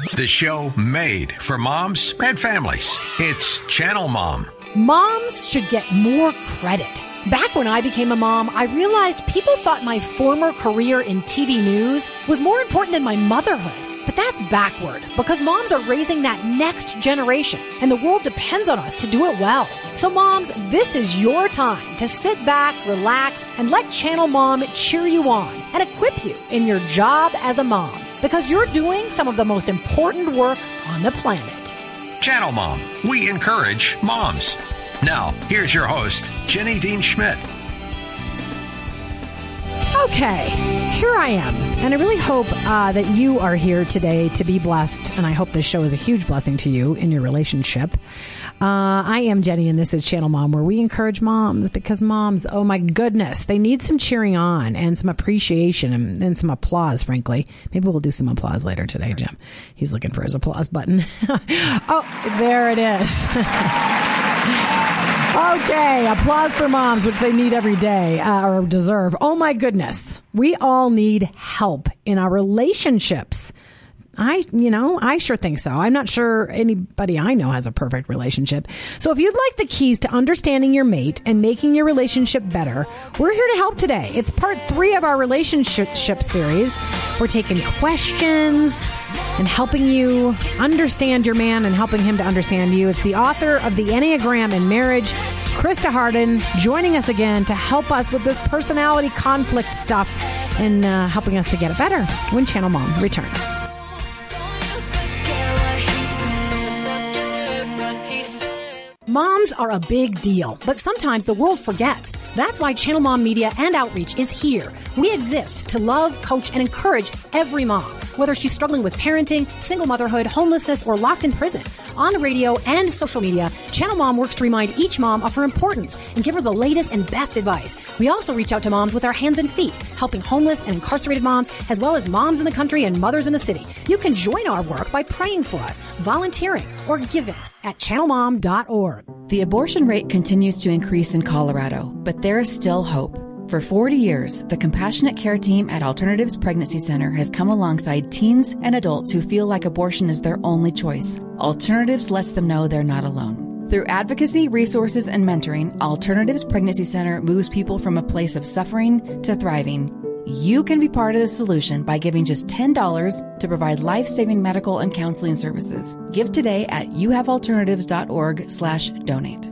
The show made for moms and families. It's Channel Mom. Moms should get more credit. Back when I became a mom, I realized people thought my former career in TV news was more important than my motherhood. But that's backward because moms are raising that next generation and the world depends on us to do it well. So moms, this is your time to sit back, relax, and let Channel Mom cheer you on and equip you in your job as a mom because you're doing some of the most important work on the planet. Channel Mom. We encourage moms. Now, here's your host, Jenny Dean Schmidt. Okay, here I am. And I really hope uh, that you are here today to be blessed. And I hope this show is a huge blessing to you in your relationship. Uh, I am Jenny, and this is Channel Mom, where we encourage moms because moms, oh my goodness, they need some cheering on and some appreciation and, and some applause, frankly. Maybe we'll do some applause later today, Jim. He's looking for his applause button. oh, there it is. Okay, applause for moms, which they need every day uh, or deserve. Oh my goodness. We all need help in our relationships. I, you know, I sure think so. I'm not sure anybody I know has a perfect relationship. So if you'd like the keys to understanding your mate and making your relationship better, we're here to help today. It's part three of our relationship series. We're taking questions and helping you understand your man and helping him to understand you. It's the author of The Enneagram in Marriage, Christa Hardin, joining us again to help us with this personality conflict stuff and uh, helping us to get it better when Channel Mom returns. Moms are a big deal, but sometimes the world forgets. That's why Channel Mom Media and Outreach is here. We exist to love, coach, and encourage every mom, whether she's struggling with parenting, single motherhood, homelessness, or locked in prison. On radio and social media, Channel Mom works to remind each mom of her importance and give her the latest and best advice. We also reach out to moms with our hands and feet, helping homeless and incarcerated moms, as well as moms in the country and mothers in the city. You can join our work by praying for us, volunteering, or giving at channelmom.org. The abortion rate continues to increase in Colorado, but there is still hope. For 40 years, the compassionate care team at Alternatives Pregnancy Center has come alongside teens and adults who feel like abortion is their only choice. Alternatives lets them know they're not alone. Through advocacy, resources, and mentoring, Alternatives Pregnancy Center moves people from a place of suffering to thriving you can be part of the solution by giving just $10 to provide life-saving medical and counseling services. Give today at youhavealternatives.org slash donate.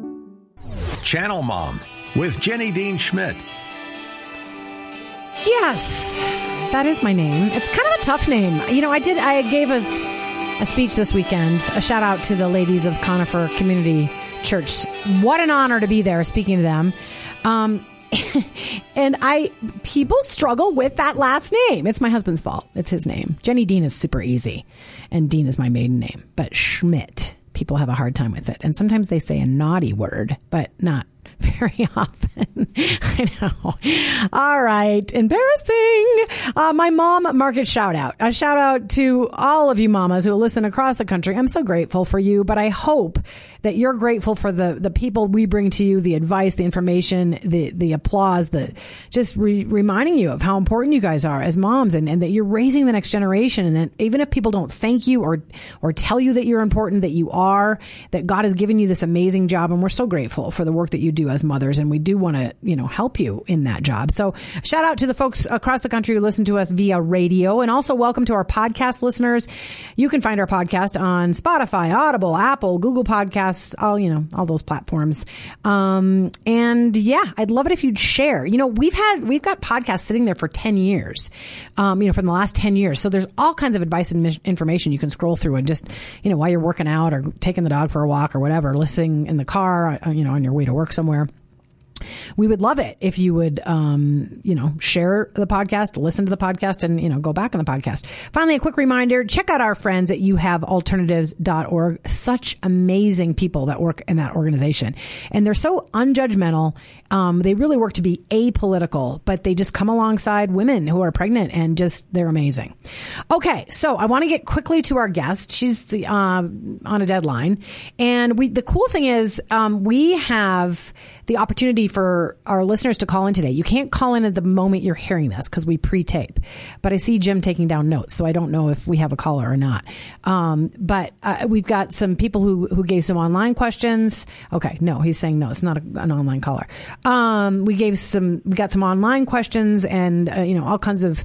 Channel Mom with Jenny Dean Schmidt. Yes, that is my name. It's kind of a tough name. You know, I did, I gave us a speech this weekend, a shout out to the ladies of Conifer Community Church. What an honor to be there speaking to them. Um, and I people struggle with that last name. It's my husband's fault. It's his name. Jenny Dean is super easy, and Dean is my maiden name. But Schmidt, people have a hard time with it, and sometimes they say a naughty word, but not very often. I know. All right. Embarrassing. Uh, my mom market shout out. A shout out to all of you mamas who listen across the country. I'm so grateful for you, but I hope that you're grateful for the, the people we bring to you, the advice, the information, the, the applause, the just re- reminding you of how important you guys are as moms and, and that you're raising the next generation. And that even if people don't thank you or, or tell you that you're important, that you are, that God has given you this amazing job. And we're so grateful for the work that you do as mothers. And we do want to, you know, help you in that job. So shout out to the folks across the country who listen to us via radio and also welcome to our podcast listeners. You can find our podcast on Spotify, Audible, Apple, Google All, you know, all those platforms. Um, and yeah, I'd love it if you'd share. You know, we've had, we've got podcasts sitting there for 10 years, um, you know, from the last 10 years. So there's all kinds of advice and information you can scroll through and just, you know, while you're working out or taking the dog for a walk or whatever, listening in the car, uh, you know, on your way to work somewhere we would love it if you would, um, you know, share the podcast, listen to the podcast, and, you know, go back on the podcast. Finally, a quick reminder check out our friends at youhavealternatives.org. Such amazing people that work in that organization. And they're so unjudgmental. Um, they really work to be apolitical, but they just come alongside women who are pregnant and just, they're amazing. Okay. So I want to get quickly to our guest. She's the, uh, on a deadline. And we, the cool thing is, um, we have the opportunity for our listeners to call in today. You can't call in at the moment you're hearing this because we pre-tape. But I see Jim taking down notes, so I don't know if we have a caller or not. Um, but uh, we've got some people who who gave some online questions. Okay, no, he's saying no, it's not a, an online caller. Um, we gave some, we got some online questions and uh, you know all kinds of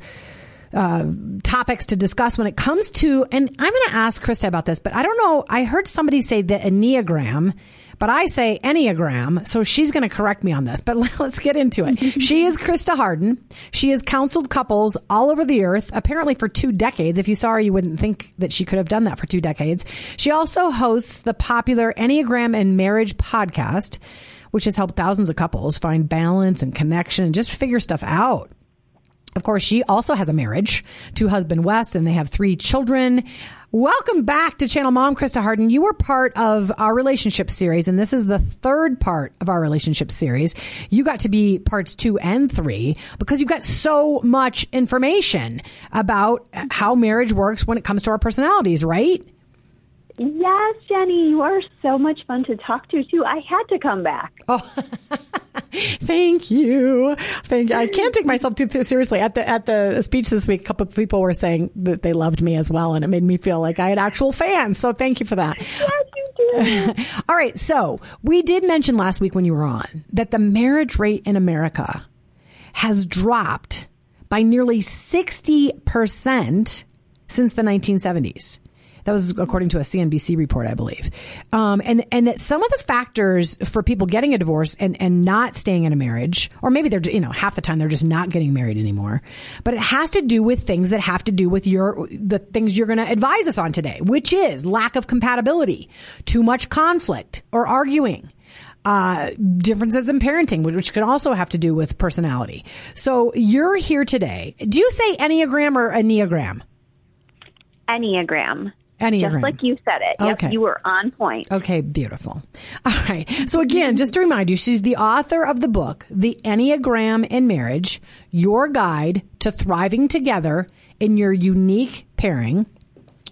uh, topics to discuss when it comes to, and I'm going to ask Christa about this, but I don't know. I heard somebody say the Enneagram, but I say Enneagram, so she's going to correct me on this, but let's get into it. she is Christa Hardin. She has counseled couples all over the earth, apparently for two decades. If you saw her, you wouldn't think that she could have done that for two decades. She also hosts the popular Enneagram and Marriage podcast, which has helped thousands of couples find balance and connection and just figure stuff out. Of course, she also has a marriage to husband West and they have three children. Welcome back to Channel Mom, Christa Hardin. You were part of our relationship series, and this is the third part of our relationship series. You got to be parts two and three because you've got so much information about how marriage works when it comes to our personalities, right? Yes, Jenny, you are so much fun to talk to too. I had to come back. Oh, thank you, thank you. I can't take myself too seriously. At the at the speech this week, a couple of people were saying that they loved me as well, and it made me feel like I had actual fans. So thank you for that. Yes, you. All right, so we did mention last week when you were on that the marriage rate in America has dropped by nearly sixty percent since the 1970s. That was according to a CNBC report, I believe. Um, and, and that some of the factors for people getting a divorce and, and not staying in a marriage, or maybe they're, you know, half the time they're just not getting married anymore, but it has to do with things that have to do with your, the things you're going to advise us on today, which is lack of compatibility, too much conflict or arguing. Uh, differences in parenting, which can also have to do with personality. So you're here today. Do you say Enneagram or Enneagram? Enneagram. Enneagram. Just like you said it. Yep, Okay. you were on point. Okay, beautiful. All right. So again, just to remind you, she's the author of the book, The Enneagram in Marriage, Your Guide to Thriving Together in Your Unique Pairing.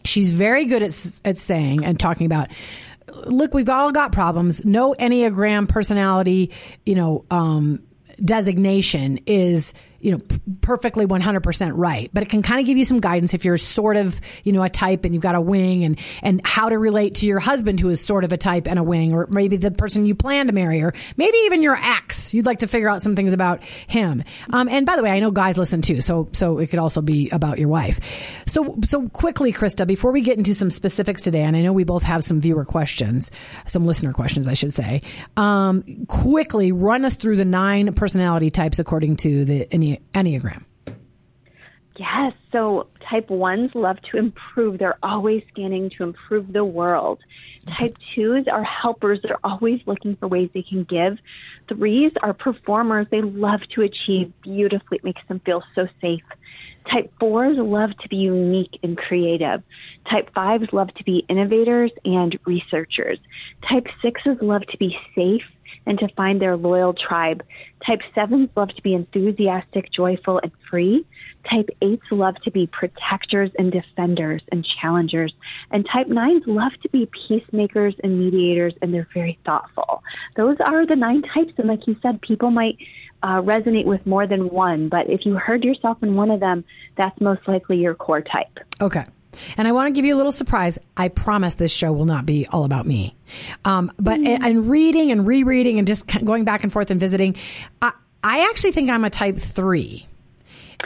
She's very good at, at saying and talking about, look, we've all got problems. No Enneagram personality, you know, um, designation is you know p- perfectly 100% right. But it can kind of give you some guidance if you're sort of you know a type and you've got a wing and and how to relate to your husband who is sort of a type and a wing or maybe the person you plan to marry or maybe even your ex. You'd like to figure out some things about him. Um, and by the way i know guys listen too so so it could also be about your wife. So so quickly christa before we get into some specifics today and i know we both have some viewer questions some listener questions i should say um, quickly run us through the nine personality types according to the Enne- enneagram Yes. So type ones love to improve. They're always scanning to improve the world. Type twos are helpers. They're always looking for ways they can give. Threes are performers. They love to achieve beautifully. It makes them feel so safe. Type fours love to be unique and creative. Type fives love to be innovators and researchers. Type sixes love to be safe and to find their loyal tribe. Type sevens love to be enthusiastic, joyful, and free. Type eights love to be protectors and defenders and challengers. And type nines love to be peacemakers and mediators, and they're very thoughtful. Those are the nine types. And like you said, people might uh, resonate with more than one, but if you heard yourself in one of them, that's most likely your core type. Okay. And I want to give you a little surprise. I promise this show will not be all about me. Um, but and reading and rereading and just going back and forth and visiting, I, I actually think I'm a type three.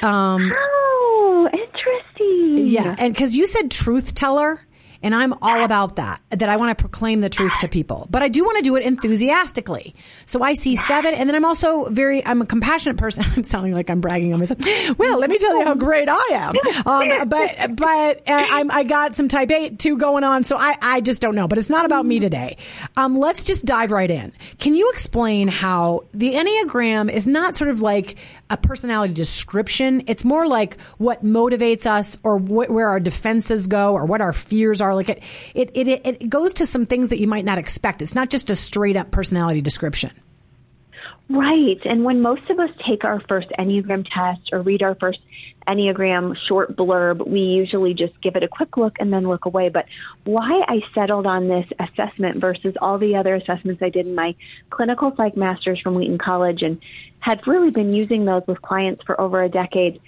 Um, Oh, interesting. yeah. And because you said truth teller. And I'm all about that, that I want to proclaim the truth to people. But I do want to do it enthusiastically. So I see seven, and then I'm also very, I'm a compassionate person. I'm sounding like I'm bragging on myself. Well, let me tell you how great I am. Um, but, but uh, I'm, I got some type eight two going on. So I, I just don't know, but it's not about me today. Um, let's just dive right in. Can you explain how the Enneagram is not sort of like a personality description? It's more like what motivates us or wh- where our defenses go or what our fears are. Like it, it, it, it goes to some things that you might not expect. It's not just a straight up personality description. Right. And when most of us take our first Enneagram test or read our first Enneagram short blurb, we usually just give it a quick look and then look away. But why I settled on this assessment versus all the other assessments I did in my clinical psych masters from Wheaton College and had really been using those with clients for over a decade,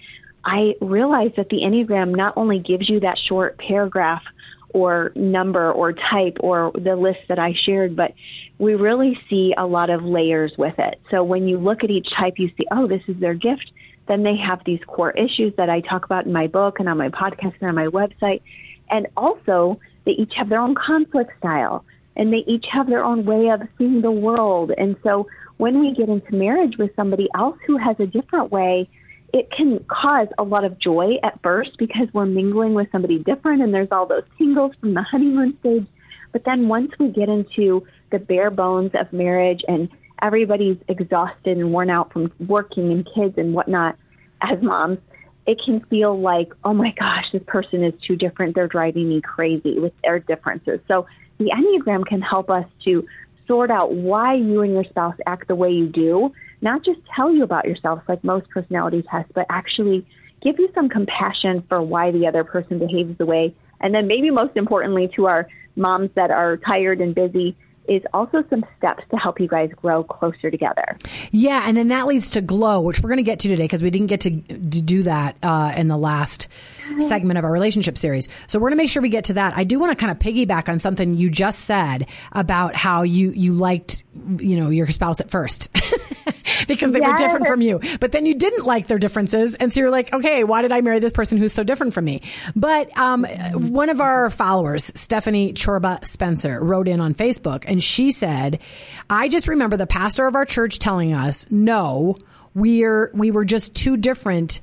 I realized that the Enneagram not only gives you that short paragraph or number or type or the list that I shared, but we really see a lot of layers with it. So when you look at each type, you see, oh, this is their gift. Then they have these core issues that I talk about in my book and on my podcast and on my website. And also, they each have their own conflict style and they each have their own way of seeing the world. And so when we get into marriage with somebody else who has a different way, it can cause a lot of joy at first because we're mingling with somebody different and there's all those tingles from the honeymoon stage. But then once we get into the bare bones of marriage and everybody's exhausted and worn out from working and kids and whatnot as moms, it can feel like, oh my gosh, this person is too different. They're driving me crazy with their differences. So the Enneagram can help us to sort out why you and your spouse act the way you do, not just tell you about yourself like most personality tests, but actually give you some compassion for why the other person behaves the way. And then maybe most importantly to our moms that are tired and busy, is also some steps to help you guys grow closer together. Yeah, and then that leads to glow, which we're going to get to today because we didn't get to, to do that uh, in the last segment of our relationship series. So we're going to make sure we get to that. I do want to kind of piggyback on something you just said about how you you liked you know your spouse at first. because they yes. were different from you. But then you didn't like their differences. And so you're like, okay, why did I marry this person who's so different from me? But um, one of our followers, Stephanie Chorba Spencer, wrote in on Facebook and she said, I just remember the pastor of our church telling us, no, we're, we were just too different.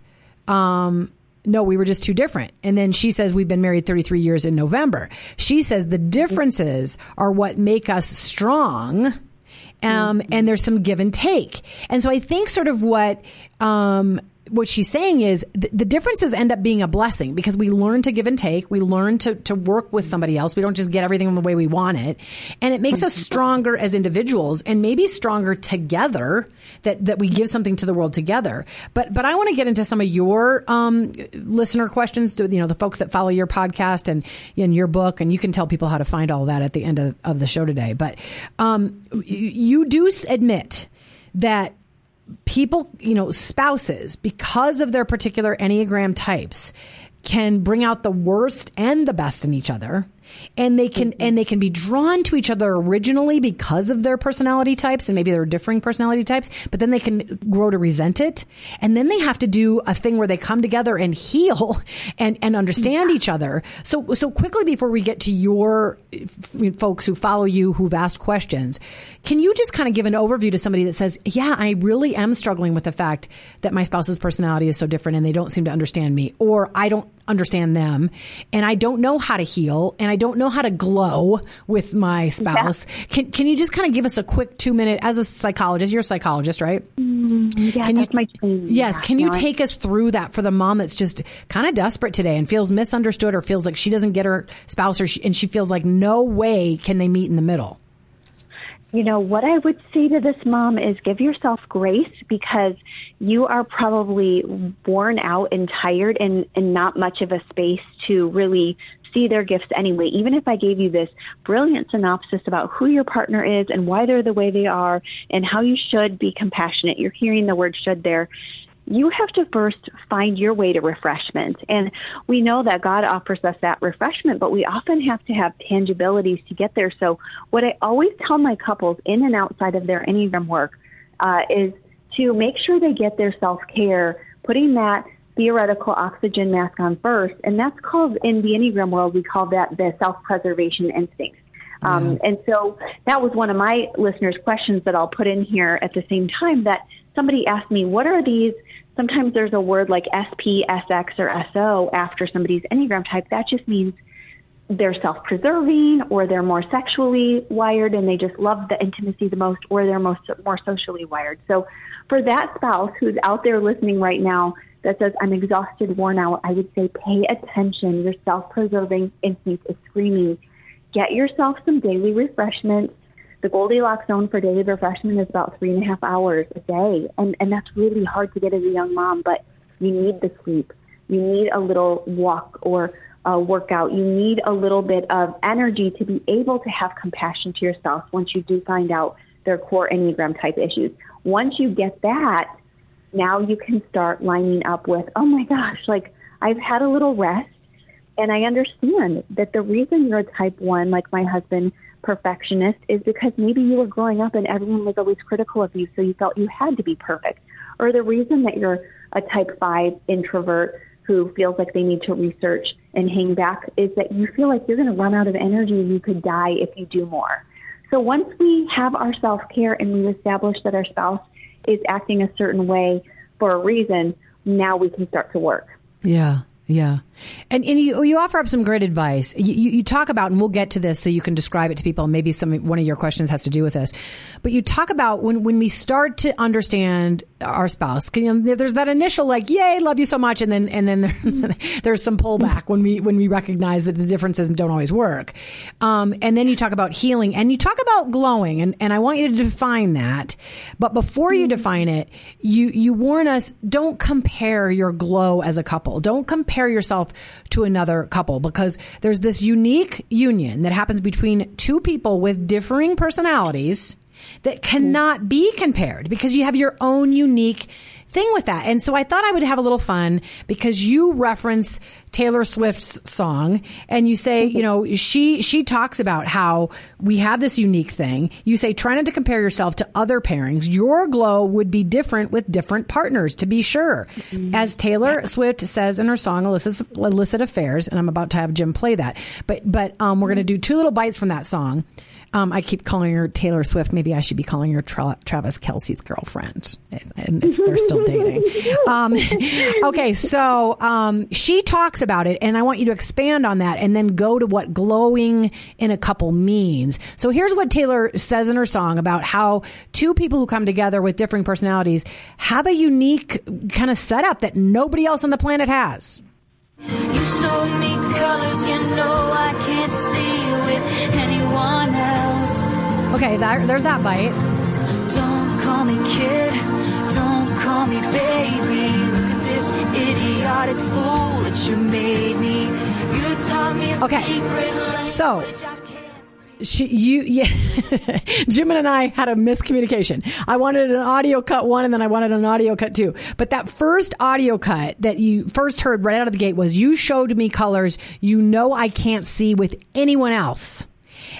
Um, no, we were just too different. And then she says we've been married 33 years in November. She says the differences are what make us strong um, mm-hmm. and there's some give and take. And so I think sort of what um, what she's saying is th- the differences end up being a blessing because we learn to give and take. We learn to, to work with somebody else. We don't just get everything the way we want it. And it makes us stronger as individuals and maybe stronger together that, that we give something to the world together. But, but I want to get into some of your, um, listener questions to, you know, the folks that follow your podcast and in your book. And you can tell people how to find all that at the end of, of the show today. But, um, you do admit that people, you know, spouses, because of their particular Enneagram types, can bring out the worst and the best in each other and they can mm-hmm. and they can be drawn to each other originally because of their personality types and maybe they're differing personality types but then they can grow to resent it. And then they have to do a thing where they come together and heal and and understand each other. So so quickly before we get to your eh, folks who follow you who've asked questions can you just kind of give an overview to somebody that says yeah I really am struggling with the fact that my spouse's personality is so different and they don't seem to understand me or I don't understand them and I don't know how to heal and I don't know how to glow with my spouse. Yeah. Can can you just kind of give us a quick two minute as a psychologist? You're a psychologist, right? Mm, yeah, can you, my Yes. Can you take us through that for the mom that's just kind of desperate today and feels misunderstood or feels like she doesn't get her spouse or she, and she feels like no way can they meet in the middle? You know, what I would say to this mom is give yourself grace because you are probably worn out and tired and, and not much of a space to really see their gifts anyway. Even if I gave you this brilliant synopsis about who your partner is and why they're the way they are and how you should be compassionate, you're hearing the word should there you have to first find your way to refreshment. And we know that God offers us that refreshment, but we often have to have tangibilities to get there. So, what I always tell my couples in and outside of their Enneagram work uh, is to make sure they get their self care, putting that theoretical oxygen mask on first. And that's called, in the Enneagram world, we call that the self preservation instinct. Um, and so that was one of my listeners' questions that I'll put in here at the same time that somebody asked me, what are these? Sometimes there's a word like SP, SX, or SO after somebody's Enneagram type. That just means they're self preserving or they're more sexually wired and they just love the intimacy the most or they're most, more socially wired. So for that spouse who's out there listening right now that says, I'm exhausted, worn out, I would say pay attention. Your self preserving instinct is screaming. Get yourself some daily refreshment the Goldilocks zone for daily refreshment is about three and a half hours a day, and and that's really hard to get as a young mom. But you need the sleep. You need a little walk or a workout. You need a little bit of energy to be able to have compassion to yourself once you do find out their core Enneagram type issues. Once you get that, now you can start lining up with, oh my gosh, like I've had a little rest and I understand that the reason you're a type one, like my husband, perfectionist, is because maybe you were growing up and everyone was always critical of you, so you felt you had to be perfect. Or the reason that you're a type five introvert who feels like they need to research and hang back is that you feel like you're going to run out of energy and you could die if you do more. So once we have our self care and we establish that our spouse is acting a certain way for a reason, now we can start to work. Yeah. Yeah. And, and you, you offer up some great advice. You, you, talk about, and we'll get to this so you can describe it to people. Maybe some, one of your questions has to do with this, but you talk about when, when we start to understand our spouse, you know, there's that initial like, yay, love you so much. And then, and then there, there's some pullback when we, when we recognize that the differences don't always work. Um, and then you talk about healing and you talk about glowing and, and I want you to define that. But before you define it, you, you warn us, don't compare your glow as a couple. Don't compare yourself to another couple because there's this unique union that happens between two people with differing personalities that cannot be compared because you have your own unique thing with that. And so I thought I would have a little fun because you reference Taylor Swift's song and you say, you know, she she talks about how we have this unique thing. You say try not to compare yourself to other pairings. Your glow would be different with different partners to be sure. Mm-hmm. As Taylor Swift says in her song Illicit, Illicit Affairs and I'm about to have Jim play that. But but um, we're going to do two little bites from that song. Um, I keep calling her Taylor Swift. Maybe I should be calling her Tra- Travis Kelce's girlfriend, and if they're still dating. Um, okay, so um, she talks about it, and I want you to expand on that, and then go to what glowing in a couple means. So here's what Taylor says in her song about how two people who come together with differing personalities have a unique kind of setup that nobody else on the planet has. You showed me colors you know I can't see with anyone else. Okay, that, there's that bite. Don't call me kid, don't call me baby. Look at this idiotic fool that you made me. You taught me a okay. secret So she, you, yeah. Jim and I had a miscommunication. I wanted an audio cut one and then I wanted an audio cut two. But that first audio cut that you first heard right out of the gate was you showed me colors you know I can't see with anyone else.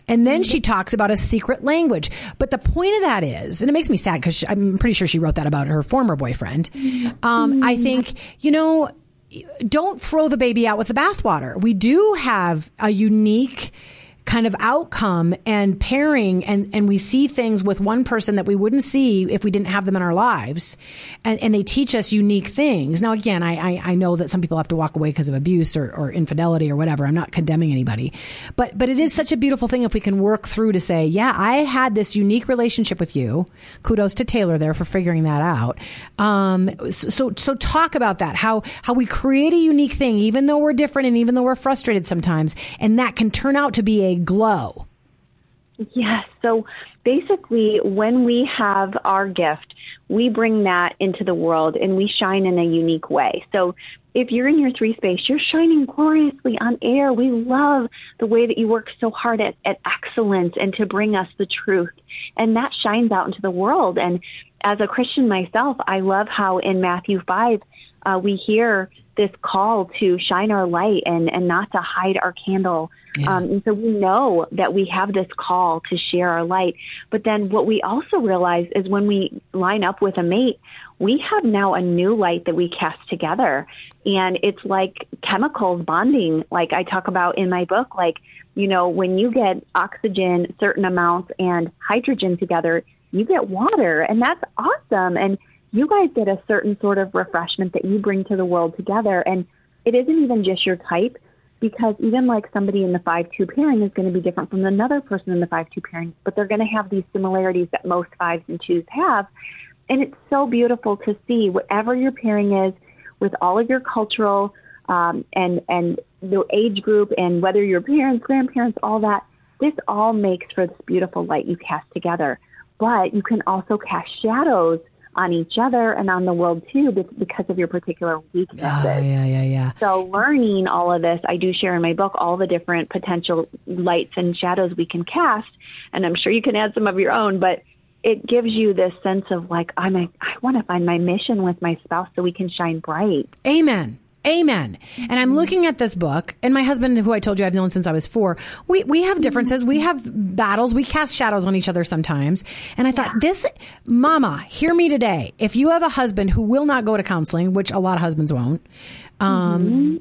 And then she talks about a secret language. But the point of that is, and it makes me sad because I'm pretty sure she wrote that about her former boyfriend. Um, I think, you know, don't throw the baby out with the bathwater. We do have a unique, kind of outcome and pairing and, and we see things with one person that we wouldn't see if we didn't have them in our lives. And, and they teach us unique things. Now, again, I, I, I know that some people have to walk away because of abuse or, or infidelity or whatever. I'm not condemning anybody, but, but it is such a beautiful thing if we can work through to say, yeah, I had this unique relationship with you. Kudos to Taylor there for figuring that out. Um, so, so talk about that, how, how we create a unique thing, even though we're different and even though we're frustrated sometimes, and that can turn out to be a glow? Yes. So basically, when we have our gift, we bring that into the world and we shine in a unique way. So if you're in your three space, you're shining gloriously on air. We love the way that you work so hard at, at excellence and to bring us the truth. And that shines out into the world. And as a Christian myself, I love how in Matthew 5, uh, we hear this call to shine our light and, and not to hide our candle. Yeah. Um, and so we know that we have this call to share our light. But then what we also realize is when we line up with a mate, we have now a new light that we cast together. And it's like chemicals bonding, like I talk about in my book. Like, you know, when you get oxygen, certain amounts, and hydrogen together, you get water. And that's awesome. And you guys get a certain sort of refreshment that you bring to the world together. And it isn't even just your type, because even like somebody in the 5 2 pairing is going to be different from another person in the 5 2 pairing, but they're going to have these similarities that most fives and twos have. And it's so beautiful to see whatever your pairing is with all of your cultural um, and, and the age group and whether your parents, grandparents, all that. This all makes for this beautiful light you cast together. But you can also cast shadows on each other and on the world too because of your particular weaknesses. Oh, yeah, yeah, yeah. So learning all of this, I do share in my book all the different potential lights and shadows we can cast, and I'm sure you can add some of your own, but it gives you this sense of like I'm a, I want to find my mission with my spouse so we can shine bright. Amen. Amen. And I'm looking at this book, and my husband, who I told you I've known since I was four, we, we have differences. We have battles. We cast shadows on each other sometimes. And I thought, yeah. this, mama, hear me today. If you have a husband who will not go to counseling, which a lot of husbands won't, um, mm-hmm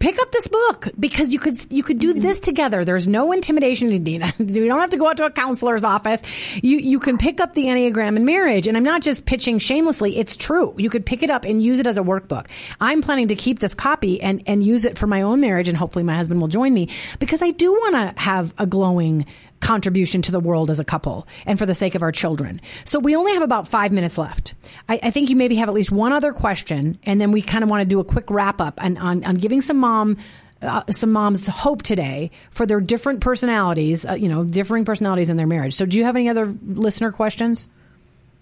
pick up this book because you could you could do mm-hmm. this together. There's no intimidation, Dina. You don't have to go out to a counselor's office. You you can pick up the Enneagram in marriage, and I'm not just pitching shamelessly. It's true. You could pick it up and use it as a workbook. I'm planning to keep this copy and and use it for my own marriage, and hopefully my husband will join me because I do want to have a glowing contribution to the world as a couple and for the sake of our children. So we only have about five minutes left. I, I think you maybe have at least one other question, and then we kind of want to do a quick wrap up on, on, on giving some mom. Uh, some moms hope today for their different personalities, uh, you know, differing personalities in their marriage. So, do you have any other listener questions?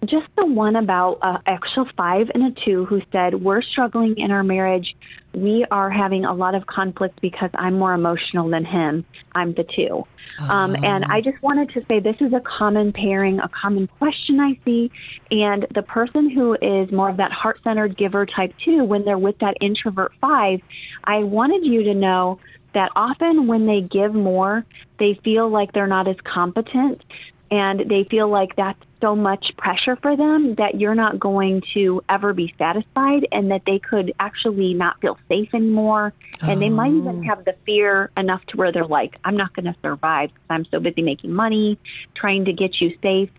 Just the one about uh, actual five and a two who said, We're struggling in our marriage. We are having a lot of conflict because I'm more emotional than him. I'm the two. Um, and I just wanted to say this is a common pairing, a common question I see. And the person who is more of that heart centered giver type two, when they're with that introvert five, I wanted you to know that often when they give more, they feel like they're not as competent and they feel like that's so much pressure for them that you're not going to ever be satisfied and that they could actually not feel safe anymore. And oh. they might even oh. have the fear enough to where they're like i'm not going to survive. Because i'm so busy making money trying to get you safe.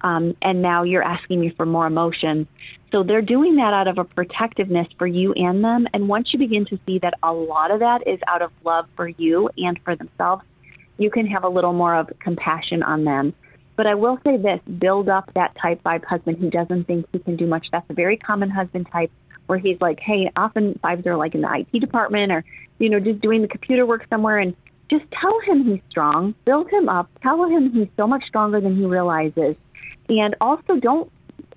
Um, and now you're asking me for more emotion. So they're doing that out of a protectiveness for you and them. And once you begin to see that a lot of that is out of love for you and for themselves you can have a little more of compassion on them but I will say this build up that type 5 husband who doesn't think he can do much. That's a very common husband type where he's like, hey, often fives are like in the IT department or, you know, just doing the computer work somewhere. And just tell him he's strong, build him up, tell him he's so much stronger than he realizes. And also don't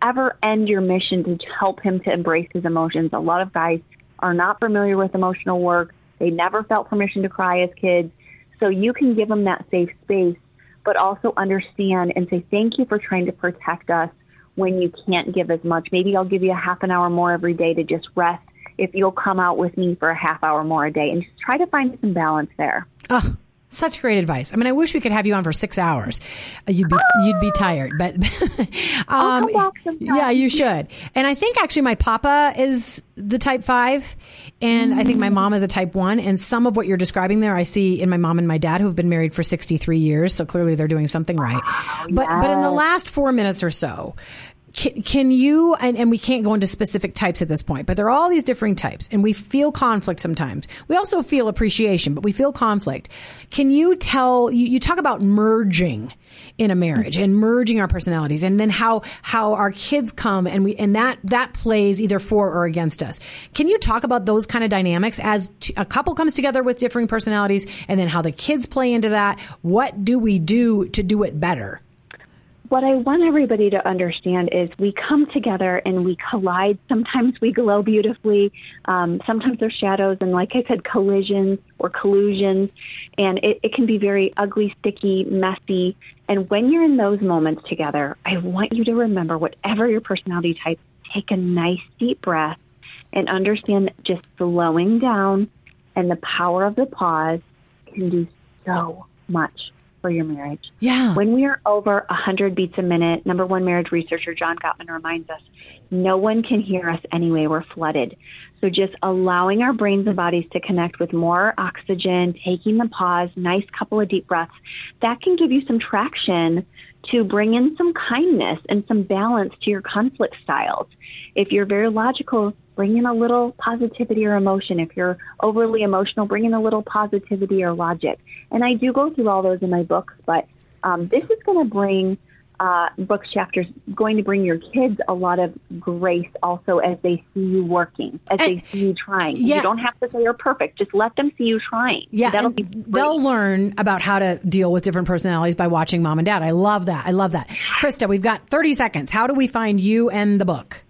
ever end your mission to help him to embrace his emotions. A lot of guys are not familiar with emotional work. They never felt permission to cry as kids. So you can give them that safe space but also understand and say thank you for trying to protect us when you can't give as much. Maybe I'll give you a half an hour more every day to just rest if you'll come out with me for a half hour more a day and just try to find some balance there. Oh, such great advice. I mean, I wish we could have you on for six hours. Uh, you'd be you'd be tired, but um, yeah, you should. And I think actually my papa is the type five, and mm. I think my mom is a type one. And some of what you're describing there, I see in my mom and my dad, who've been married for 63 years. So clearly, they're doing something right. But yes. but in the last four minutes or so, can, can you and, and, we can't go into specific types at this point but there are all these differing types and we feel conflict sometimes. We also feel appreciation but we feel conflict. Can you tell you, you talk about merging in a marriage mm-hmm. and merging our personalities and then how how our kids come and we and that that plays either for or against us. Can you talk about those kind of dynamics as t- a couple comes together with differing personalities and then how the kids play into that? What do we do to do it better what I want everybody to understand is we come together and we collide. Sometimes we glow beautifully. Um, sometimes there's shadows and, like I said, collisions or collusions. And it, it can be very ugly, sticky, messy. And when you're in those moments together, I want you to remember whatever your personality type, take a nice deep breath and understand just slowing down and the power of the pause can do so much for your marriage. Yeah. When we are over 100 beats a minute, number one marriage researcher John Gottman reminds us, no one can hear us anyway. We're flooded. So just allowing our brains and bodies to connect with more oxygen, taking the pause, nice couple of deep breaths, that can give you some traction to bring in some kindness and some balance to your conflict styles. If you're very logical, bring in a little positivity or emotion. If you're overly emotional, bring in a little positivity or logic. And I do go through all those in my books, but um, this is going to bring uh, book chapters going to bring your kids a lot of grace also as they see you working, as And- they see you trying. yeah. You don't have to say you're perfect. Just let them see you trying. Yeah, That'll be great. they'll learn about how to deal with different personalities by watching mom and dad. I love that. I love that. Christa, we've got 30 seconds. How do we find you and the book?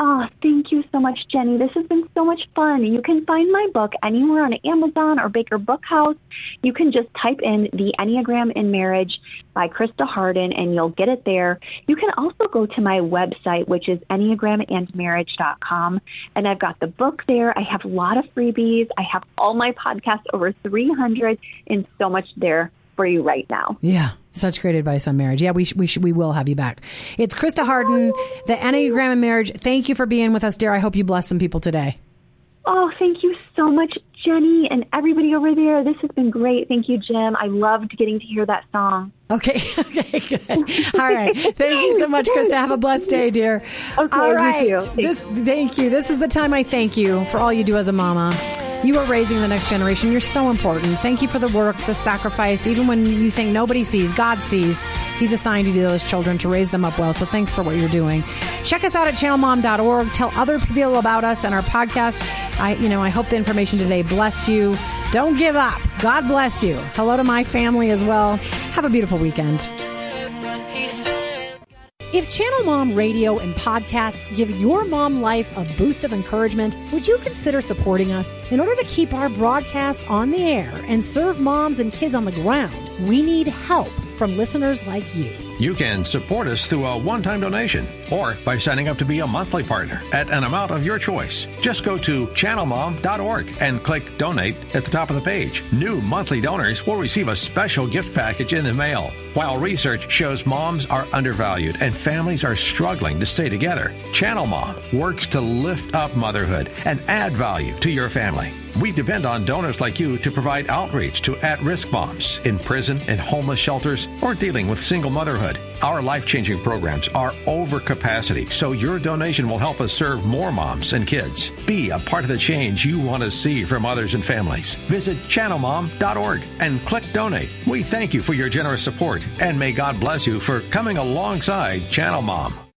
Oh, thank you so much, Jenny. This has been so much fun. You can find my book anywhere on Amazon or Baker Bookhouse. You can just type in The Enneagram in Marriage by Christa Hardin and you'll get it there. You can also go to my website, which is enneagramandmarriage.com. And I've got the book there. I have a lot of freebies. I have all my podcasts, over 300, and so much there for you right now. Yeah, such great advice on marriage. Yeah, we sh- we sh- we will have you back. It's Christa Hardin, the Enneagram in Marriage. Thank you for being with us, dear. I hope you bless some people today. Oh, thank you so much, Jenny, and everybody over there. This has been great. Thank you, Jim. I loved getting to hear that song. Okay, okay, good. All right. Thank you so much, Christa. Have a blessed day, dear. Okay, all you too. This, thank you. This is the time I thank you for all you do as a mama. You are raising the next generation. You're so important. Thank you for the work, the sacrifice. Even when you think nobody sees, God sees. He's assigned you to those children to raise them up well. So thanks for what you're doing. Check us out at channelmom.org. Tell other people about us and our podcast. I, you know, I hope the information today blessed you. Don't give up. God bless you. Hello to my family as well. Have a beautiful weekend. If Channel Mom radio and podcasts give your mom life a boost of encouragement, would you consider supporting us? In order to keep our broadcasts on the air and serve moms and kids on the ground, we need help from listeners like you. You can support us through a one time donation or by signing up to be a monthly partner at an amount of your choice. Just go to channelmom.org and click donate at the top of the page. New monthly donors will receive a special gift package in the mail. While research shows moms are undervalued and families are struggling to stay together, Channel Mom works to lift up motherhood and add value to your family. We depend on donors like you to provide outreach to at risk moms in prison and homeless shelters or dealing with single motherhood. Our life changing programs are over capacity, so your donation will help us serve more moms and kids. Be a part of the change you want to see from others and families. Visit channelmom.org and click donate. We thank you for your generous support and may God bless you for coming alongside Channel Mom.